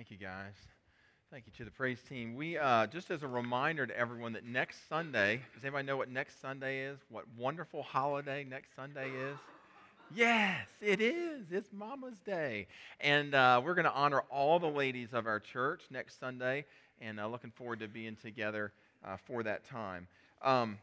Thank you, guys. Thank you to the praise team. We, uh, just as a reminder to everyone that next Sunday, does anybody know what next Sunday is? What wonderful holiday next Sunday is? Yes, it is. It's Mama's Day. And uh, we're going to honor all the ladies of our church next Sunday, and uh, looking forward to being together uh, for that time. Um,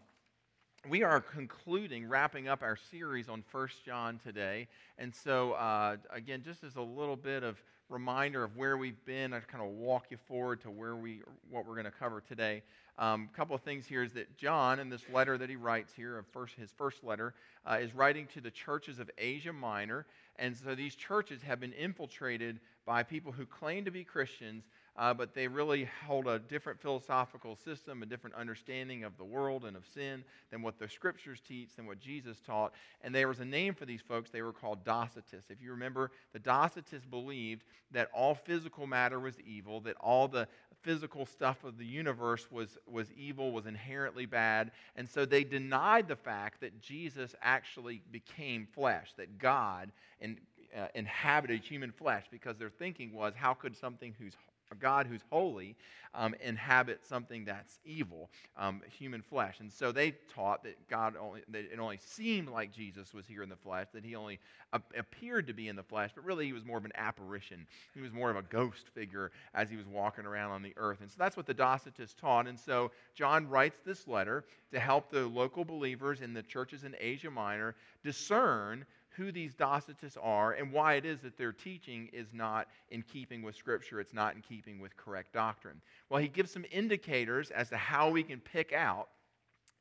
we are concluding, wrapping up our series on First John today. And so, uh, again, just as a little bit of reminder of where we've been, I kind of walk you forward to where we, what we're going to cover today. Um, a couple of things here is that John, in this letter that he writes here, first, his first letter, uh, is writing to the churches of Asia Minor. And so these churches have been infiltrated by people who claim to be Christians, uh, but they really hold a different philosophical system, a different understanding of the world and of sin than what the scriptures teach, than what Jesus taught. And there was a name for these folks. They were called Docetists. If you remember, the Docetists believed that all physical matter was evil, that all the physical stuff of the universe was, was evil, was inherently bad. And so they denied the fact that Jesus actually became flesh, that God in, uh, inhabited human flesh, because their thinking was how could something who's a God who's holy um, inhabit something that's evil, um, human flesh. And so they taught that God only, that it only seemed like Jesus was here in the flesh, that he only appeared to be in the flesh, but really he was more of an apparition. He was more of a ghost figure as he was walking around on the earth. And so that's what the Docetists taught. And so John writes this letter to help the local believers in the churches in Asia Minor discern who these Docetists are and why it is that their teaching is not in keeping with Scripture, it's not in keeping with correct doctrine. Well, he gives some indicators as to how we can pick out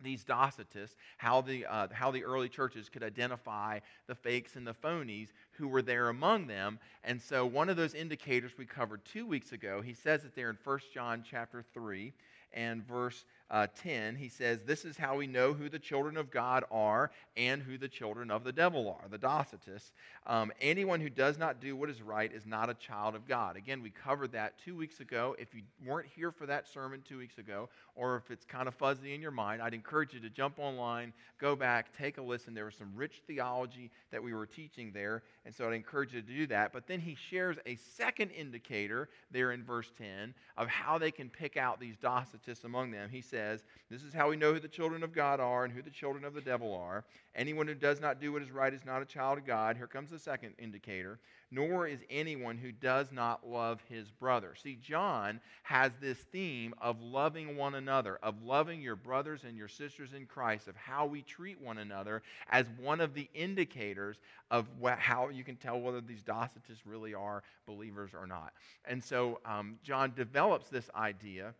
these Docetists, how the, uh, how the early churches could identify the fakes and the phonies who were there among them. And so one of those indicators we covered two weeks ago, he says it there in 1 John chapter 3 and verse uh, 10, he says, This is how we know who the children of God are and who the children of the devil are, the Docetists. Um, anyone who does not do what is right is not a child of God. Again, we covered that two weeks ago. If you weren't here for that sermon two weeks ago, or if it's kind of fuzzy in your mind, I'd encourage you to jump online, go back, take a listen. There was some rich theology that we were teaching there, and so I'd encourage you to do that. But then he shares a second indicator there in verse 10 of how they can pick out these Docetists among them. He says, says, This is how we know who the children of God are and who the children of the devil are. Anyone who does not do what is right is not a child of God. Here comes the second indicator. Nor is anyone who does not love his brother. See, John has this theme of loving one another, of loving your brothers and your sisters in Christ, of how we treat one another as one of the indicators of how you can tell whether these Docetists really are believers or not. And so um, John develops this idea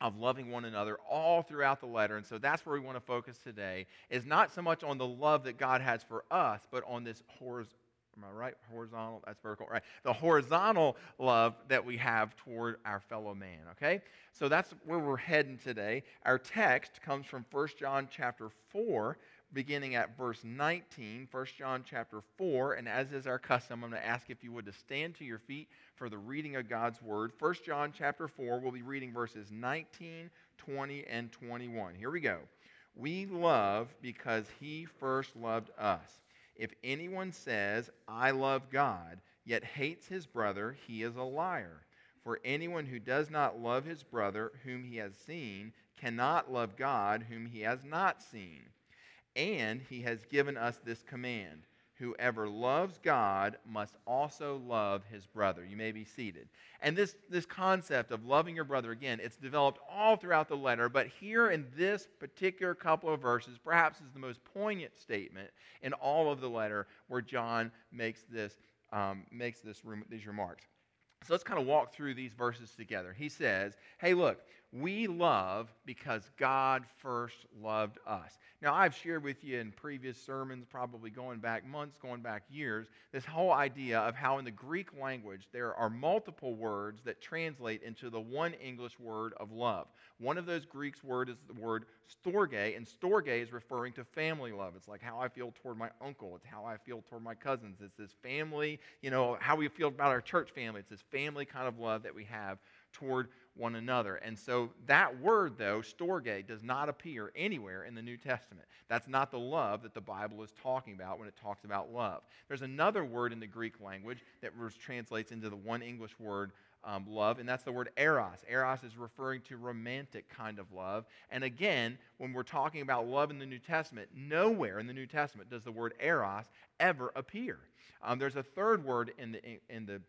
of loving one another all throughout the letter. And so that's where we want to focus today, is not so much on the love that God has for us, but on this horizontal. Am I right? Horizontal? That's vertical, right? The horizontal love that we have toward our fellow man, okay? So that's where we're heading today. Our text comes from 1 John chapter 4, beginning at verse 19, 1 John chapter 4. And as is our custom, I'm going to ask if you would to stand to your feet for the reading of God's word. 1 John chapter 4, we'll be reading verses 19, 20, and 21. Here we go. We love because he first loved us. If anyone says, I love God, yet hates his brother, he is a liar. For anyone who does not love his brother whom he has seen cannot love God whom he has not seen. And he has given us this command whoever loves God must also love his brother. You may be seated. And this, this concept of loving your brother, again, it's developed all throughout the letter, but here in this particular couple of verses, perhaps is the most poignant statement in all of the letter where John makes, this, um, makes this, these remarks. So let's kind of walk through these verses together. He says, Hey, look, we love because God first loved us. Now, I've shared with you in previous sermons, probably going back months, going back years, this whole idea of how in the Greek language there are multiple words that translate into the one English word of love. One of those Greek words is the word storge, and storge is referring to family love. It's like how I feel toward my uncle, it's how I feel toward my cousins. It's this family, you know, how we feel about our church family. It's this family kind of love that we have toward one another. And so that word, though, storge, does not appear anywhere in the New Testament. That's not the love that the Bible is talking about when it talks about love. There's another word in the Greek language that translates into the one English word um, love, and that's the word eros. Eros is referring to romantic kind of love. And again, when we're talking about love in the New Testament, nowhere in the New Testament does the word eros ever appear. Um, there's a third word in the, in the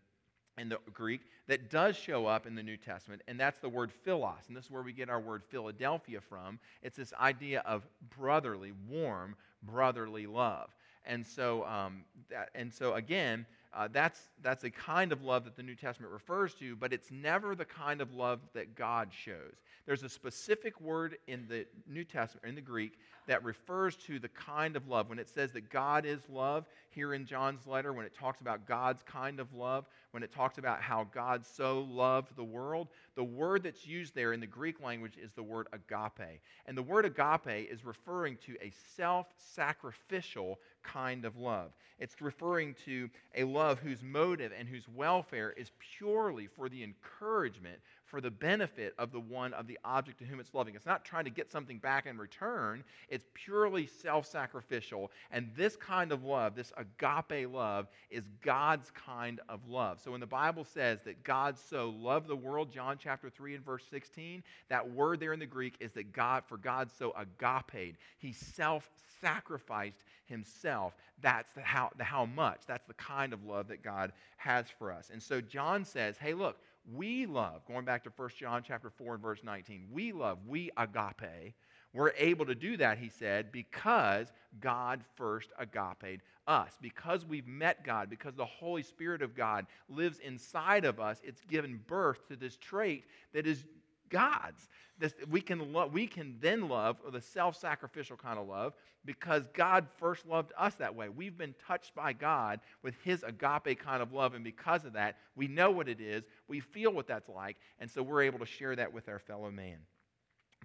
in the Greek that does show up in the New Testament, and that's the word philos. And this is where we get our word Philadelphia from. It's this idea of brotherly, warm, brotherly love. And so, um, that, and so again, uh, that's, that's a kind of love that the New Testament refers to, but it's never the kind of love that God shows. There's a specific word in the New Testament, in the Greek, that refers to the kind of love. When it says that God is love, here in John's letter, when it talks about God's kind of love, when it talks about how God so loved the world, the word that's used there in the Greek language is the word agape. And the word agape is referring to a self sacrificial kind of love. It's referring to a love whose motive and whose welfare is purely for the encouragement, for the benefit of the one of the object to whom it's loving. It's not trying to get something back in return, it's purely self sacrificial. And this kind of love, this agape love, is God's kind of love. So when the Bible says that God so loved the world, John chapter 3 and verse 16, that word there in the Greek is that God, for God so agape, he self sacrificed himself. That's the how, the how much. That's the kind of love that God has for us. And so John says, hey, look, we love, going back to 1 John chapter 4 and verse 19, we love, we agape. We're able to do that, he said, because God first agaped us. Because we've met God, because the Holy Spirit of God lives inside of us, it's given birth to this trait that is God's. This, we, can lo- we can then love the self sacrificial kind of love because God first loved us that way. We've been touched by God with His agape kind of love, and because of that, we know what it is, we feel what that's like, and so we're able to share that with our fellow man.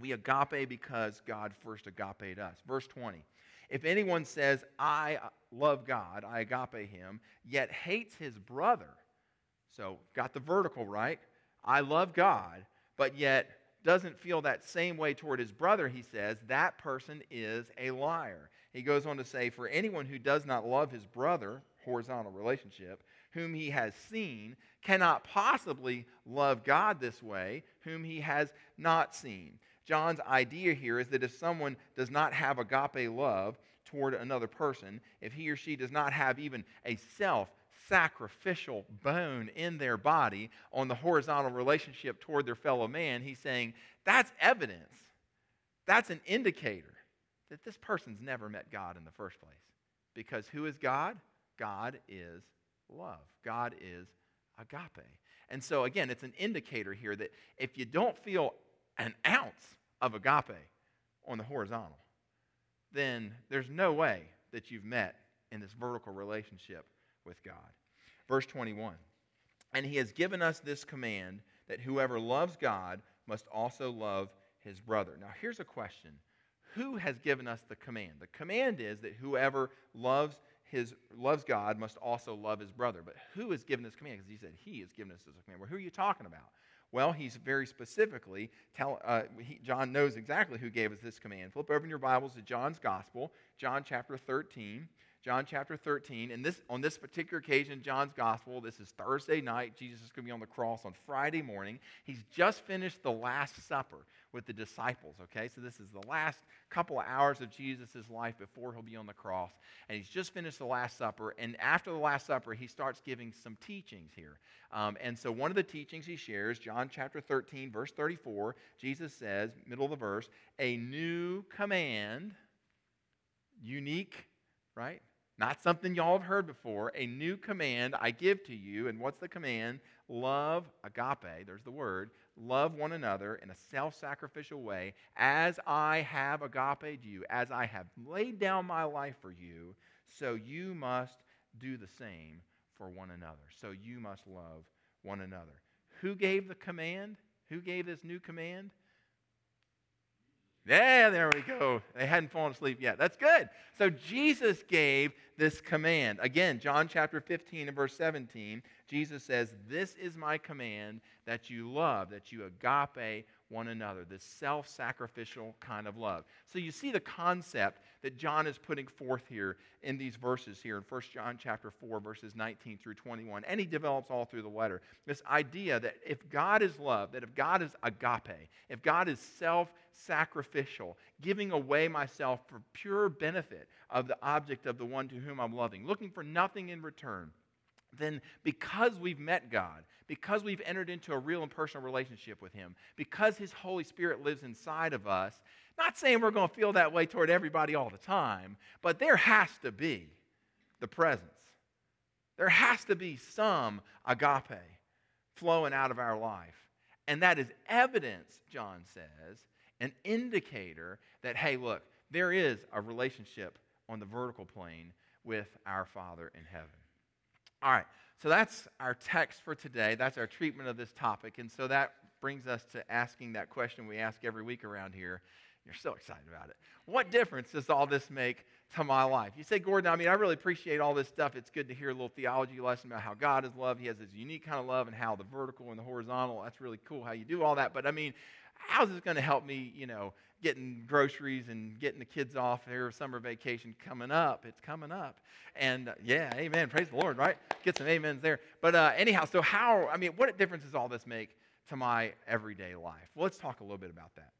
We agape because God first agaped us. Verse 20. If anyone says, I love God, I agape him, yet hates his brother, so got the vertical right, I love God, but yet doesn't feel that same way toward his brother, he says, that person is a liar. He goes on to say, For anyone who does not love his brother, horizontal relationship, whom he has seen, cannot possibly love God this way, whom he has not seen. John's idea here is that if someone does not have agape love toward another person, if he or she does not have even a self sacrificial bone in their body on the horizontal relationship toward their fellow man, he's saying that's evidence. That's an indicator that this person's never met God in the first place. Because who is God? God is love. God is agape. And so, again, it's an indicator here that if you don't feel an ounce of agape on the horizontal, then there's no way that you've met in this vertical relationship with God. Verse 21 And he has given us this command that whoever loves God must also love his brother. Now, here's a question Who has given us the command? The command is that whoever loves his loves God must also love his brother. But who has given this command? Because he said he has given us this command. Well, who are you talking about? Well, he's very specifically tell. Uh, he, John knows exactly who gave us this command. Flip over in your Bibles to John's Gospel, John chapter 13. John chapter 13. And this, on this particular occasion, John's gospel, this is Thursday night. Jesus is going to be on the cross on Friday morning. He's just finished the Last Supper with the disciples, okay? So this is the last couple of hours of Jesus' life before he'll be on the cross. And he's just finished the Last Supper. And after the Last Supper, he starts giving some teachings here. Um, and so one of the teachings he shares, John chapter 13, verse 34, Jesus says, middle of the verse, a new command, unique, right? Not something y'all have heard before. A new command I give to you. And what's the command? Love, agape, there's the word, love one another in a self sacrificial way, as I have agape you, as I have laid down my life for you, so you must do the same for one another. So you must love one another. Who gave the command? Who gave this new command? Yeah, there we go. They hadn't fallen asleep yet. That's good. So Jesus gave this command. Again, John chapter 15 and verse 17, Jesus says, This is my command that you love, that you agape one another, this self sacrificial kind of love. So you see the concept that John is putting forth here in these verses here in 1 John chapter 4, verses 19 through 21. And he develops all through the letter. This idea that if God is love, that if God is agape, if God is self sacrificial, giving away myself for pure benefit of the object of the one to whom I'm loving, looking for nothing in return then because we've met God, because we've entered into a real and personal relationship with Him, because His Holy Spirit lives inside of us, not saying we're going to feel that way toward everybody all the time, but there has to be the presence. There has to be some agape flowing out of our life. And that is evidence, John says, an indicator that, hey, look, there is a relationship on the vertical plane with our Father in heaven. All right, so that's our text for today. That's our treatment of this topic. And so that brings us to asking that question we ask every week around here. You're so excited about it. What difference does all this make to my life? You say, Gordon, I mean, I really appreciate all this stuff. It's good to hear a little theology lesson about how God is love. He has this unique kind of love and how the vertical and the horizontal, that's really cool how you do all that. But I mean, how's this going to help me, you know, getting groceries and getting the kids off their summer vacation coming up. It's coming up. And uh, yeah, amen. Praise the Lord, right? Get some amens there. But uh, anyhow, so how, I mean, what difference does all this make to my everyday life? Well, let's talk a little bit about that.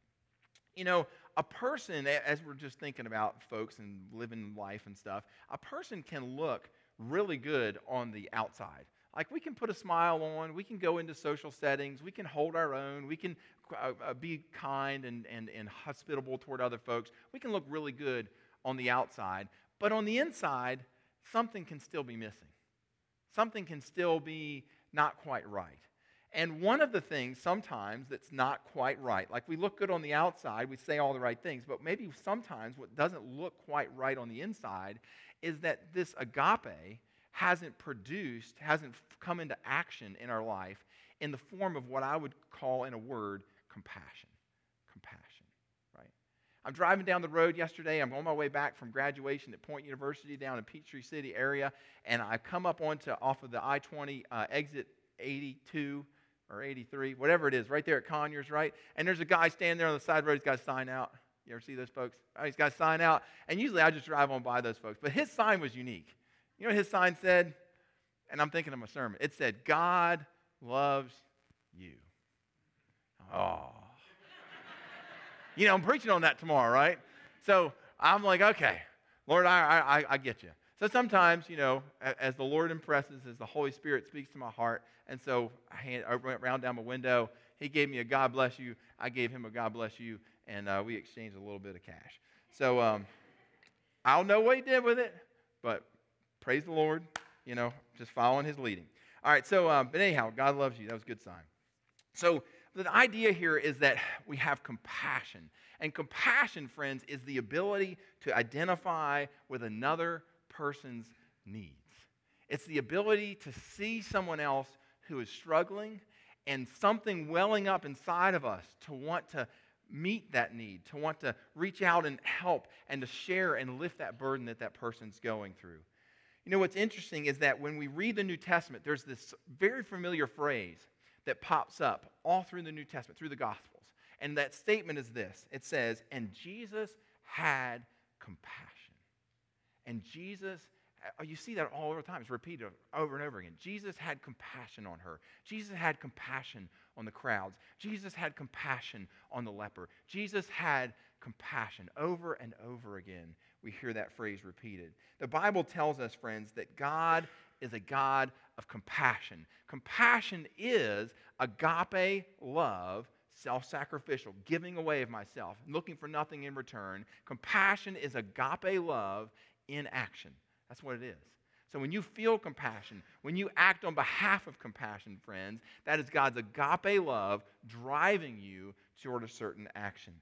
You know, a person, as we're just thinking about folks and living life and stuff, a person can look really good on the outside. Like we can put a smile on, we can go into social settings, we can hold our own, we can uh, uh, be kind and, and, and hospitable toward other folks. We can look really good on the outside, but on the inside, something can still be missing. Something can still be not quite right. And one of the things sometimes that's not quite right, like we look good on the outside, we say all the right things, but maybe sometimes what doesn't look quite right on the inside is that this agape hasn't produced, hasn't come into action in our life in the form of what I would call, in a word, compassion. Compassion, right? I'm driving down the road yesterday. I'm on my way back from graduation at Point University down in Peachtree City area, and I come up onto off of the I-20 uh, exit 82 or 83, whatever it is, right there at Conyers, right? And there's a guy standing there on the side the road. He's got a sign out. You ever see those folks? Oh, he's got a sign out. And usually I just drive on by those folks. But his sign was unique. You know what his sign said? And I'm thinking of my sermon. It said, God loves you. Oh. you know, I'm preaching on that tomorrow, right? So I'm like, okay, Lord, I, I, I get you. So sometimes, you know, as the Lord impresses, as the Holy Spirit speaks to my heart, and so I, hand, I went round down my window. He gave me a God bless you. I gave him a God bless you, and uh, we exchanged a little bit of cash. So um, I don't know what he did with it, but praise the Lord, you know, just following his leading. All right, so, um, but anyhow, God loves you. That was a good sign. So the idea here is that we have compassion. And compassion, friends, is the ability to identify with another person's needs. It's the ability to see someone else who is struggling and something welling up inside of us to want to meet that need, to want to reach out and help and to share and lift that burden that that person's going through. You know, what's interesting is that when we read the New Testament, there's this very familiar phrase that pops up all through the New Testament, through the Gospels. And that statement is this it says, And Jesus had compassion. And Jesus, uh, you see that all over the time. It's repeated over and over again. Jesus had compassion on her. Jesus had compassion on the crowds. Jesus had compassion on the leper. Jesus had compassion over and over again. We hear that phrase repeated. The Bible tells us, friends, that God is a God of compassion. Compassion is agape love, self sacrificial, giving away of myself, looking for nothing in return. Compassion is agape love in action. That's what it is. So when you feel compassion, when you act on behalf of compassion, friends, that is God's agape love driving you toward a certain action.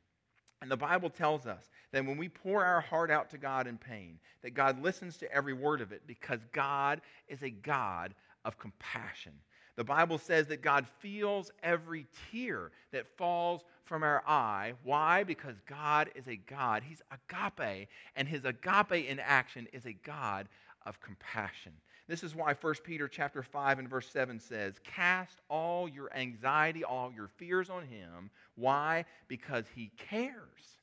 And the Bible tells us that when we pour our heart out to God in pain, that God listens to every word of it because God is a God of compassion. The Bible says that God feels every tear that falls from our eye. Why? Because God is a God. He's agape, and his agape in action is a God of compassion. This is why 1 Peter chapter 5 and verse 7 says, "Cast all your anxiety, all your fears on him." Why? Because he cares.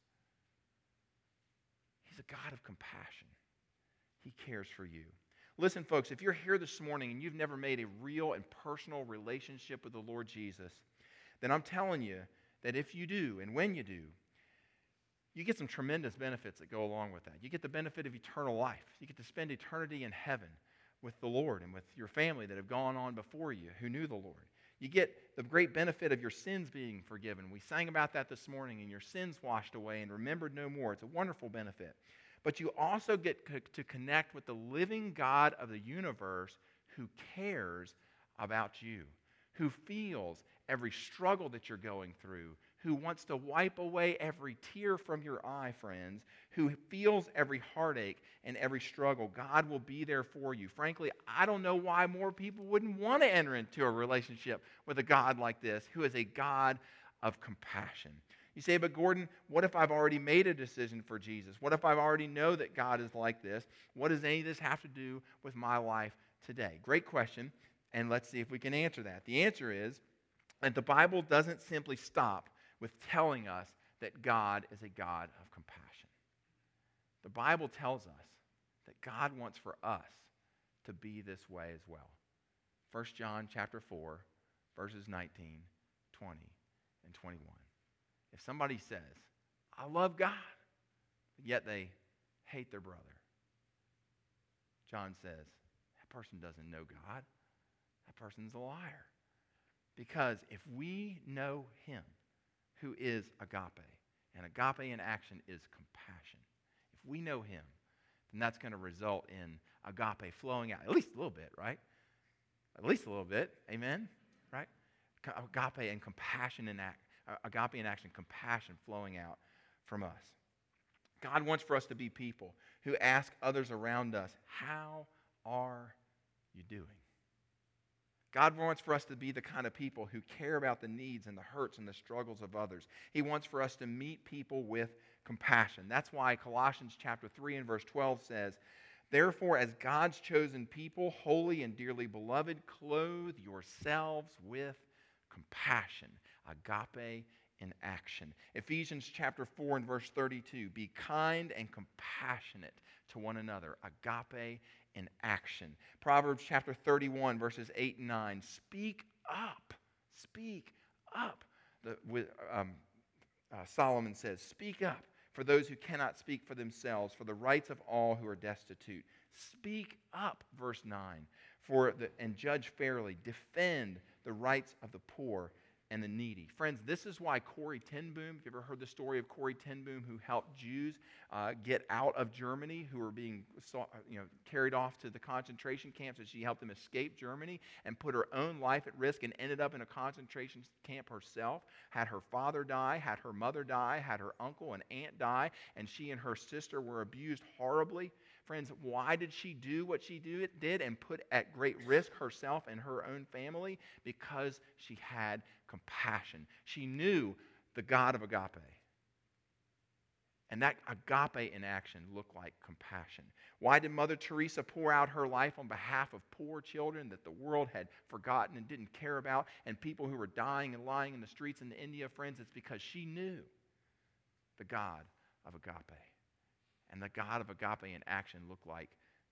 He's a God of compassion. He cares for you. Listen, folks, if you're here this morning and you've never made a real and personal relationship with the Lord Jesus, then I'm telling you that if you do and when you do, you get some tremendous benefits that go along with that. You get the benefit of eternal life. You get to spend eternity in heaven with the Lord and with your family that have gone on before you who knew the Lord. You get the great benefit of your sins being forgiven. We sang about that this morning, and your sins washed away and remembered no more. It's a wonderful benefit. But you also get to connect with the living God of the universe who cares about you, who feels every struggle that you're going through, who wants to wipe away every tear from your eye, friends, who feels every heartache and every struggle. God will be there for you. Frankly, I don't know why more people wouldn't want to enter into a relationship with a God like this, who is a God of compassion. You say, but Gordon, what if I've already made a decision for Jesus? What if I already know that God is like this? What does any of this have to do with my life today? Great question, and let's see if we can answer that. The answer is that the Bible doesn't simply stop with telling us that God is a God of compassion. The Bible tells us that God wants for us to be this way as well. 1 John chapter 4, verses 19, 20, and 21. If somebody says, I love God, yet they hate their brother, John says, that person doesn't know God. That person's a liar. Because if we know him, who is agape, and agape in action is compassion, if we know him, then that's going to result in agape flowing out, at least a little bit, right? At least a little bit. Amen? Right? Agape and compassion in act, uh, agape in action, compassion flowing out from us. God wants for us to be people who ask others around us, How are you doing? God wants for us to be the kind of people who care about the needs and the hurts and the struggles of others. He wants for us to meet people with compassion. That's why Colossians chapter 3 and verse 12 says, Therefore, as God's chosen people, holy and dearly beloved, clothe yourselves with compassion, agape in action. Ephesians chapter 4 and verse 32 Be kind and compassionate to one another, agape in action. Proverbs chapter 31, verses 8 and 9 Speak up, speak up. The, with, um, uh, Solomon says, Speak up for those who cannot speak for themselves, for the rights of all who are destitute. Speak up, verse 9, for the, and judge fairly. Defend the rights of the poor and the needy. Friends, this is why Corrie ten Boom, if you ever heard the story of Corrie ten Boom, who helped Jews uh, get out of Germany, who were being you know, carried off to the concentration camps, and she helped them escape Germany and put her own life at risk and ended up in a concentration camp herself, had her father die, had her mother die, had her uncle and aunt die, and she and her sister were abused horribly. Friends, why did she do what she do, did and put at great risk herself and her own family? Because she had compassion. She knew the God of agape. And that agape in action looked like compassion. Why did Mother Teresa pour out her life on behalf of poor children that the world had forgotten and didn't care about, and people who were dying and lying in the streets in India, friends? It's because she knew the God of agape. And the God of agape in action look like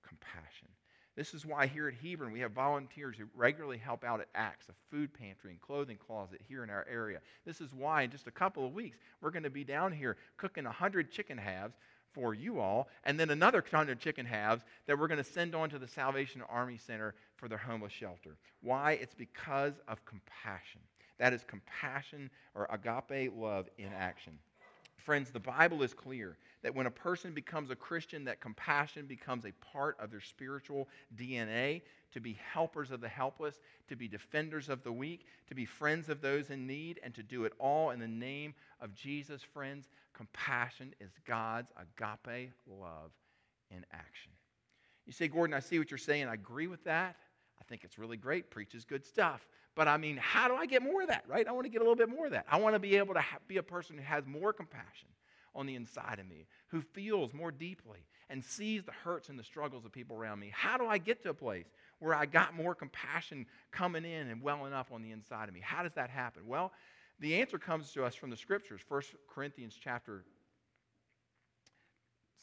compassion. This is why here at Hebron we have volunteers who regularly help out at Acts, a food pantry and clothing closet here in our area. This is why in just a couple of weeks we're going to be down here cooking 100 chicken halves for you all, and then another 100 chicken halves that we're going to send on to the Salvation Army Center for their homeless shelter. Why? It's because of compassion. That is compassion or agape love in action. Friends, the Bible is clear that when a person becomes a Christian, that compassion becomes a part of their spiritual DNA to be helpers of the helpless, to be defenders of the weak, to be friends of those in need, and to do it all in the name of Jesus. Friends, compassion is God's agape love in action. You say, Gordon, I see what you're saying. I agree with that. I think it's really great, preaches good stuff. But I mean, how do I get more of that, right? I want to get a little bit more of that. I want to be able to ha- be a person who has more compassion on the inside of me, who feels more deeply and sees the hurts and the struggles of people around me? How do I get to a place where I got more compassion coming in and welling up on the inside of me? How does that happen? Well, the answer comes to us from the scriptures. 1 Corinthians chapter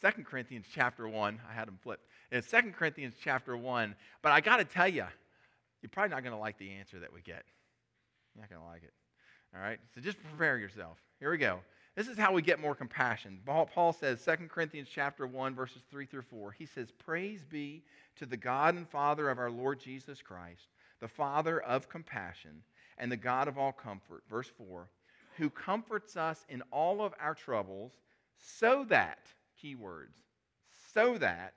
2 Corinthians chapter 1. I had them flipped. It's 2 Corinthians chapter 1. But I got to tell you, you're probably not going to like the answer that we get. You're not going to like it. All right? So just prepare yourself. Here we go. This is how we get more compassion. Paul says, 2 Corinthians chapter 1, verses 3 through 4. He says, Praise be to the God and Father of our Lord Jesus Christ, the Father of compassion and the God of all comfort. Verse 4 Who comforts us in all of our troubles, so that, key words, so that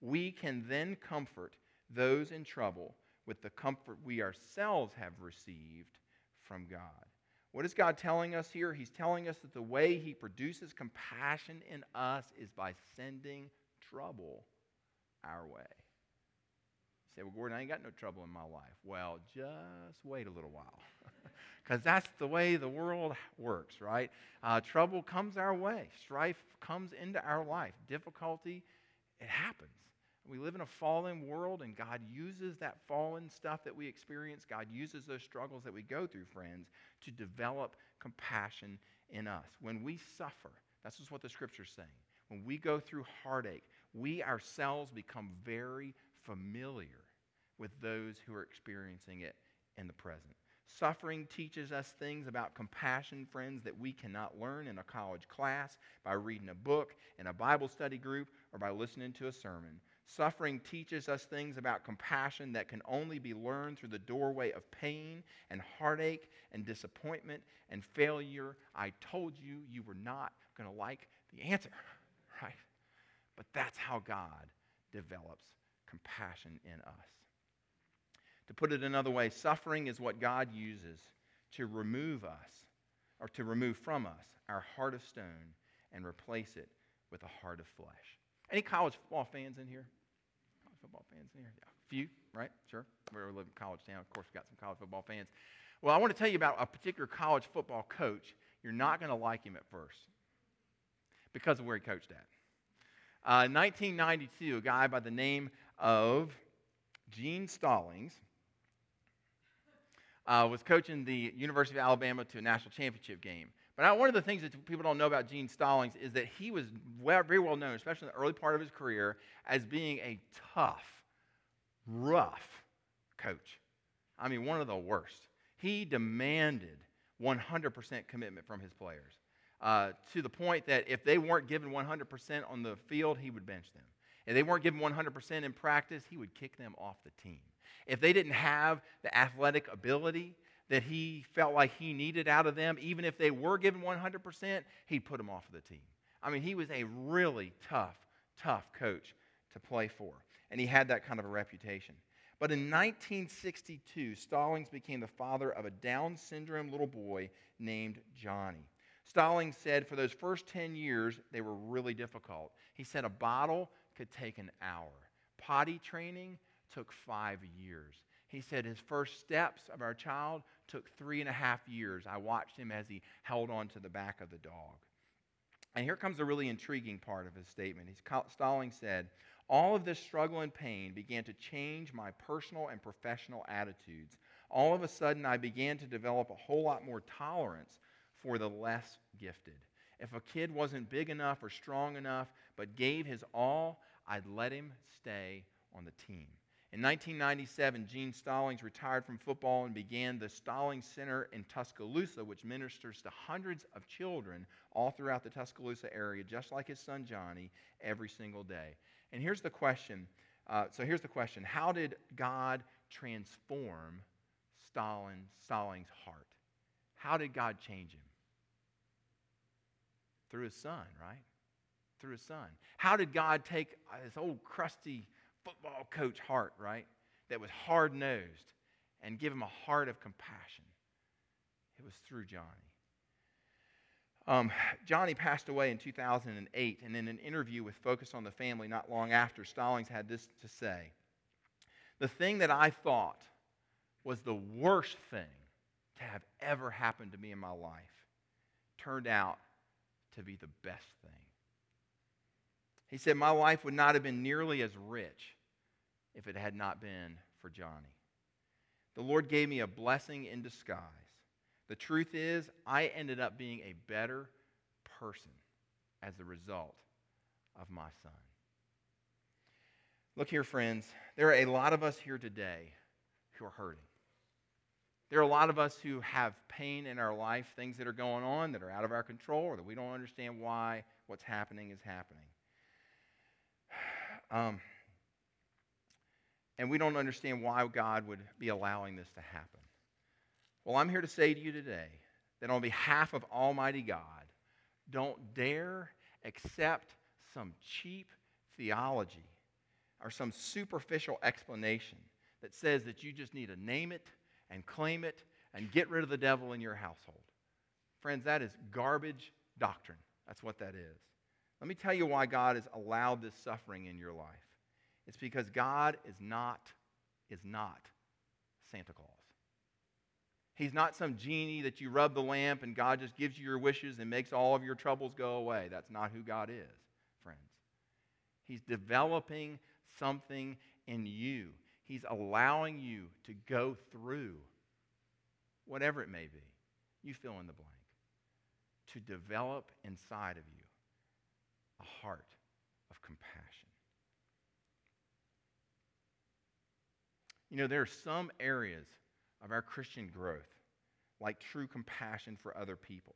we can then comfort those in trouble with the comfort we ourselves have received from God. What is God telling us here? He's telling us that the way He produces compassion in us is by sending trouble our way. You say, Well, Gordon, I ain't got no trouble in my life. Well, just wait a little while. Because that's the way the world works, right? Uh, trouble comes our way, strife comes into our life, difficulty, it happens. We live in a fallen world, and God uses that fallen stuff that we experience. God uses those struggles that we go through, friends, to develop compassion in us. When we suffer, that's just what the scripture's saying. When we go through heartache, we ourselves become very familiar with those who are experiencing it in the present. Suffering teaches us things about compassion, friends, that we cannot learn in a college class, by reading a book, in a Bible study group, or by listening to a sermon. Suffering teaches us things about compassion that can only be learned through the doorway of pain and heartache and disappointment and failure. I told you you were not going to like the answer, right? But that's how God develops compassion in us. To put it another way, suffering is what God uses to remove us or to remove from us our heart of stone and replace it with a heart of flesh. Any college football fans in here? College football fans in here? Yeah, a few, right? Sure. We live in college town. Of course, we've got some college football fans. Well, I want to tell you about a particular college football coach. You're not going to like him at first because of where he coached at. Uh, 1992, a guy by the name of Gene Stallings uh, was coaching the University of Alabama to a national championship game. But one of the things that people don't know about Gene Stallings is that he was well, very well known, especially in the early part of his career, as being a tough, rough coach. I mean, one of the worst. He demanded 100% commitment from his players uh, to the point that if they weren't given 100% on the field, he would bench them. If they weren't given 100% in practice, he would kick them off the team. If they didn't have the athletic ability that he felt like he needed out of them, even if they were given 100%, he'd put them off of the team. I mean, he was a really tough, tough coach to play for, and he had that kind of a reputation. But in 1962, Stallings became the father of a Down syndrome little boy named Johnny. Stallings said for those first 10 years, they were really difficult. He said a bottle could take an hour. Potty training took five years. He said his first steps of our child took three and a half years. I watched him as he held on to the back of the dog. And here comes a really intriguing part of his statement. He's, Stallings said, All of this struggle and pain began to change my personal and professional attitudes. All of a sudden, I began to develop a whole lot more tolerance for the less gifted. If a kid wasn't big enough or strong enough, but gave his all, I'd let him stay on the team. In 1997, Gene Stallings retired from football and began the Stallings Center in Tuscaloosa, which ministers to hundreds of children all throughout the Tuscaloosa area, just like his son Johnny, every single day. And here's the question. Uh, so here's the question How did God transform Stalin, Stallings' heart? How did God change him? Through his son, right? Through his son. How did God take this old crusty football coach heart, right? That was hard nosed and give him a heart of compassion. It was through Johnny. Um, Johnny passed away in 2008, and in an interview with Focus on the Family not long after, Stallings had this to say The thing that I thought was the worst thing to have ever happened to me in my life turned out to be the best thing. He said, My life would not have been nearly as rich if it had not been for Johnny. The Lord gave me a blessing in disguise. The truth is, I ended up being a better person as a result of my son. Look here, friends. There are a lot of us here today who are hurting. There are a lot of us who have pain in our life, things that are going on that are out of our control, or that we don't understand why what's happening is happening. Um, and we don't understand why God would be allowing this to happen. Well, I'm here to say to you today that on behalf of Almighty God, don't dare accept some cheap theology or some superficial explanation that says that you just need to name it and claim it and get rid of the devil in your household. Friends, that is garbage doctrine. That's what that is. Let me tell you why God has allowed this suffering in your life. It's because God is not is not Santa Claus. He's not some genie that you rub the lamp and God just gives you your wishes and makes all of your troubles go away. That's not who God is, friends. He's developing something in you. He's allowing you to go through whatever it may be. You fill in the blank. To develop inside of you a heart of compassion. You know, there are some areas of our Christian growth, like true compassion for other people,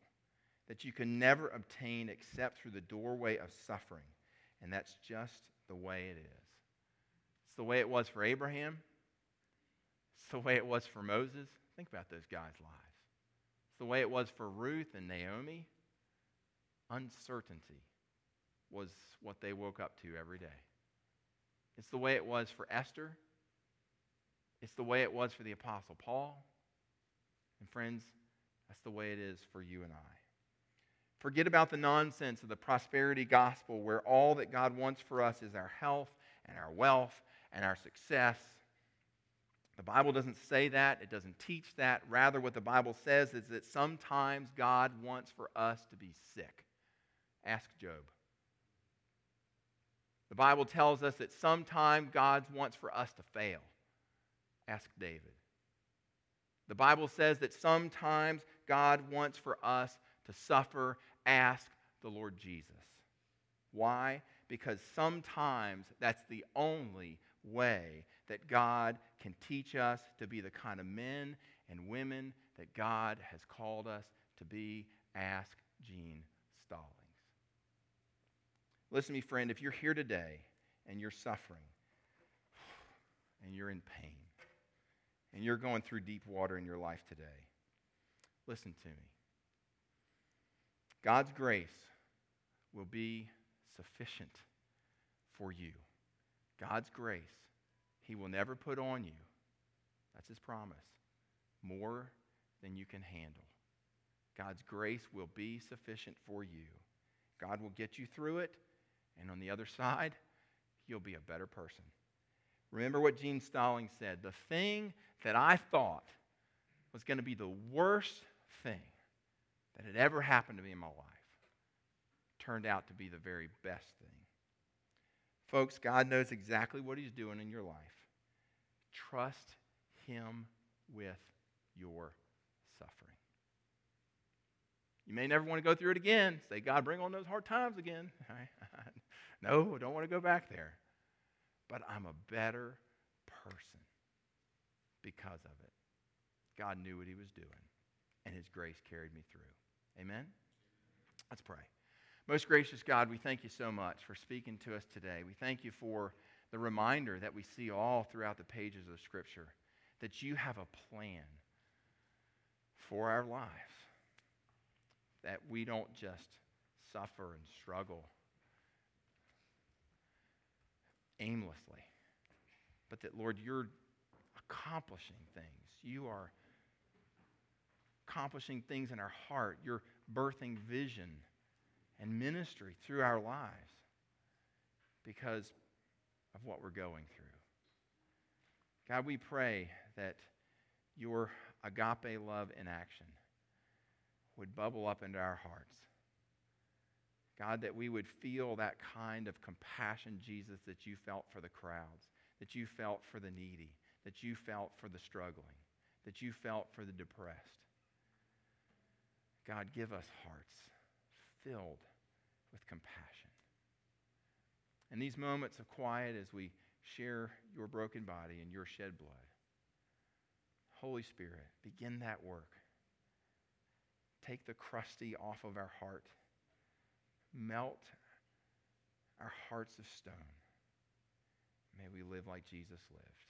that you can never obtain except through the doorway of suffering. And that's just the way it is. It's the way it was for Abraham. It's the way it was for Moses. Think about those guys' lives. It's the way it was for Ruth and Naomi. Uncertainty was what they woke up to every day. It's the way it was for Esther. It's the way it was for the Apostle Paul. And friends, that's the way it is for you and I. Forget about the nonsense of the prosperity gospel where all that God wants for us is our health and our wealth and our success. The Bible doesn't say that, it doesn't teach that. Rather, what the Bible says is that sometimes God wants for us to be sick. Ask Job. The Bible tells us that sometimes God wants for us to fail. Ask David. The Bible says that sometimes God wants for us to suffer. Ask the Lord Jesus. Why? Because sometimes that's the only way that God can teach us to be the kind of men and women that God has called us to be. Ask Gene Stallings. Listen to me, friend, if you're here today and you're suffering and you're in pain, and you're going through deep water in your life today, listen to me. God's grace will be sufficient for you. God's grace, He will never put on you, that's His promise, more than you can handle. God's grace will be sufficient for you. God will get you through it, and on the other side, you'll be a better person. Remember what Gene Stalling said the thing that I thought was going to be the worst thing that had ever happened to me in my life turned out to be the very best thing. Folks, God knows exactly what He's doing in your life. Trust Him with your suffering. You may never want to go through it again. Say, God, bring on those hard times again. no, I don't want to go back there. But I'm a better person because of it. God knew what he was doing, and his grace carried me through. Amen? Let's pray. Most gracious God, we thank you so much for speaking to us today. We thank you for the reminder that we see all throughout the pages of Scripture that you have a plan for our lives, that we don't just suffer and struggle aimlessly, but that, Lord, you're accomplishing things. You are accomplishing things in our heart. You're birthing vision and ministry through our lives because of what we're going through. God, we pray that your agape love in action would bubble up into our hearts. God, that we would feel that kind of compassion, Jesus, that you felt for the crowds, that you felt for the needy, that you felt for the struggling, that you felt for the depressed. God, give us hearts filled with compassion. In these moments of quiet, as we share your broken body and your shed blood, Holy Spirit, begin that work. Take the crusty off of our heart. Melt our hearts of stone. May we live like Jesus lived.